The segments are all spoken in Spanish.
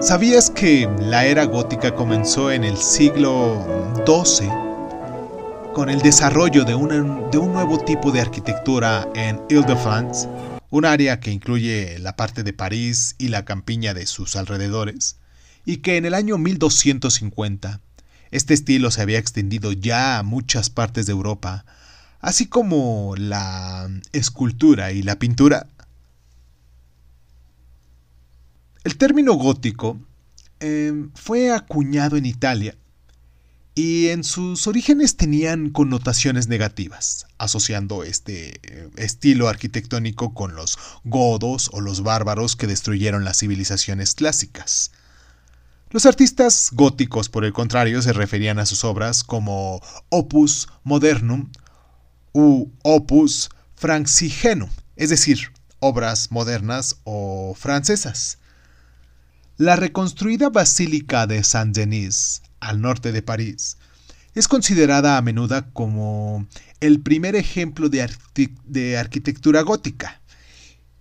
¿Sabías que la era gótica comenzó en el siglo XII con el desarrollo de, de un nuevo tipo de arquitectura en Ile-de-France, un área que incluye la parte de París y la campiña de sus alrededores, y que en el año 1250 este estilo se había extendido ya a muchas partes de Europa, así como la escultura y la pintura? El término gótico em, fue acuñado en Italia y en sus orígenes tenían connotaciones negativas, asociando este eh, estilo arquitectónico con los godos o los bárbaros que destruyeron las civilizaciones clásicas. Los artistas góticos, por el contrario, se referían a sus obras como opus modernum u opus francigenum, es decir, obras modernas o francesas. La reconstruida Basílica de Saint-Denis, al norte de París, es considerada a menudo como el primer ejemplo de, de arquitectura gótica.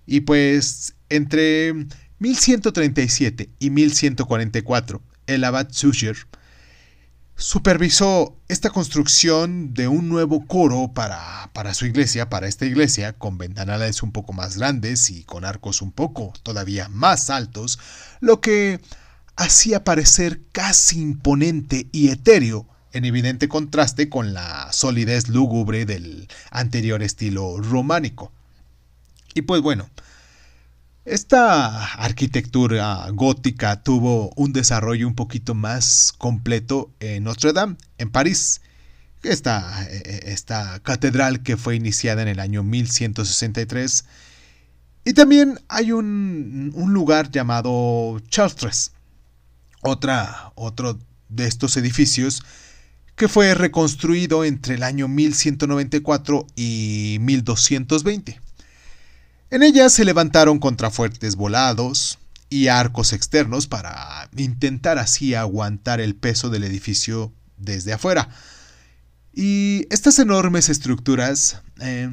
Y pues entre 1137 y 1144, el abad Suger supervisó esta construcción de un nuevo coro para, para, su iglesia, para esta iglesia, con ventanales un poco más grandes y con arcos un poco todavía más altos, lo que hacía parecer casi imponente y etéreo, en evidente contraste con la solidez lúgubre del anterior estilo románico. Y pues bueno, esta arquitectura gótica tuvo un desarrollo un poquito más completo en Notre Dame, en París. Esta, esta catedral que fue iniciada en el año 1163. Y también hay un, lugar llamado Chartres, otra, otro de estos edificios que fue reconstruido entre el año 1194 y 1220. En ella se levantaron contrafuertes volados y arcos externos para intentar así aguantar el peso del edificio desde afuera. Y estas enormes estructuras eh,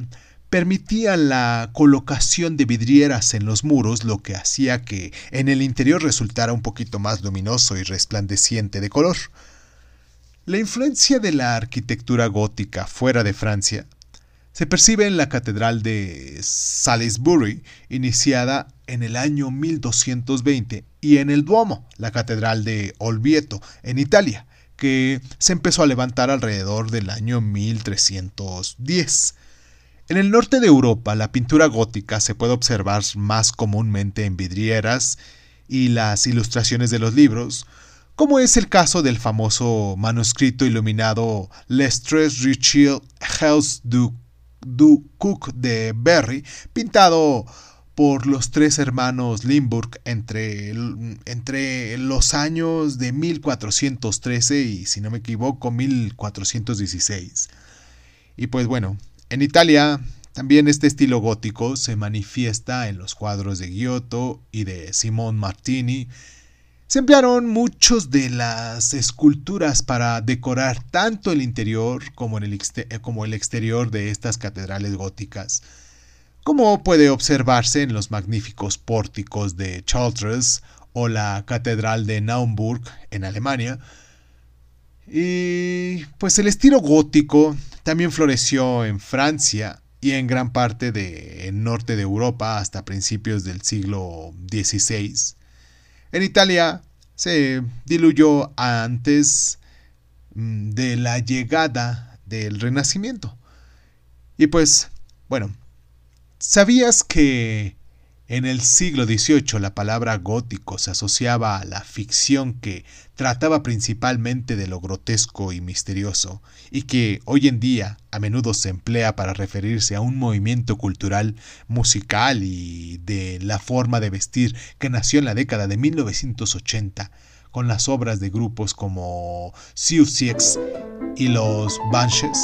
permitían la colocación de vidrieras en los muros, lo que hacía que en el interior resultara un poquito más luminoso y resplandeciente de color. La influencia de la arquitectura gótica fuera de Francia se percibe en la Catedral de Salisbury, iniciada en el año 1220, y en el Duomo, la Catedral de Olvieto, en Italia, que se empezó a levantar alrededor del año 1310. En el norte de Europa, la pintura gótica se puede observar más comúnmente en vidrieras y las ilustraciones de los libros, como es el caso del famoso manuscrito iluminado Les Tres Richel House du du Cook de Berry, pintado por los tres hermanos Limburg entre, entre los años de 1413 y, si no me equivoco, 1416. Y pues bueno, en Italia también este estilo gótico se manifiesta en los cuadros de Giotto y de Simone Martini, se emplearon muchos de las esculturas para decorar tanto el interior como, el, como el exterior de estas catedrales góticas, como puede observarse en los magníficos pórticos de Chartres o la Catedral de Naumburg en Alemania. Y pues el estilo gótico también floreció en Francia y en gran parte del norte de Europa hasta principios del siglo XVI. En Italia se diluyó antes mm, de la llegada del Renacimiento. Y pues, bueno, ¿sabías que en el siglo XVIII la palabra gótico se asociaba a la ficción que trataba principalmente de lo grotesco y misterioso, y que hoy en día a menudo se emplea para referirse a un movimiento cultural, musical y de la forma de vestir que nació en la década de 1980 con las obras de grupos como Siouxsie y los Banshees.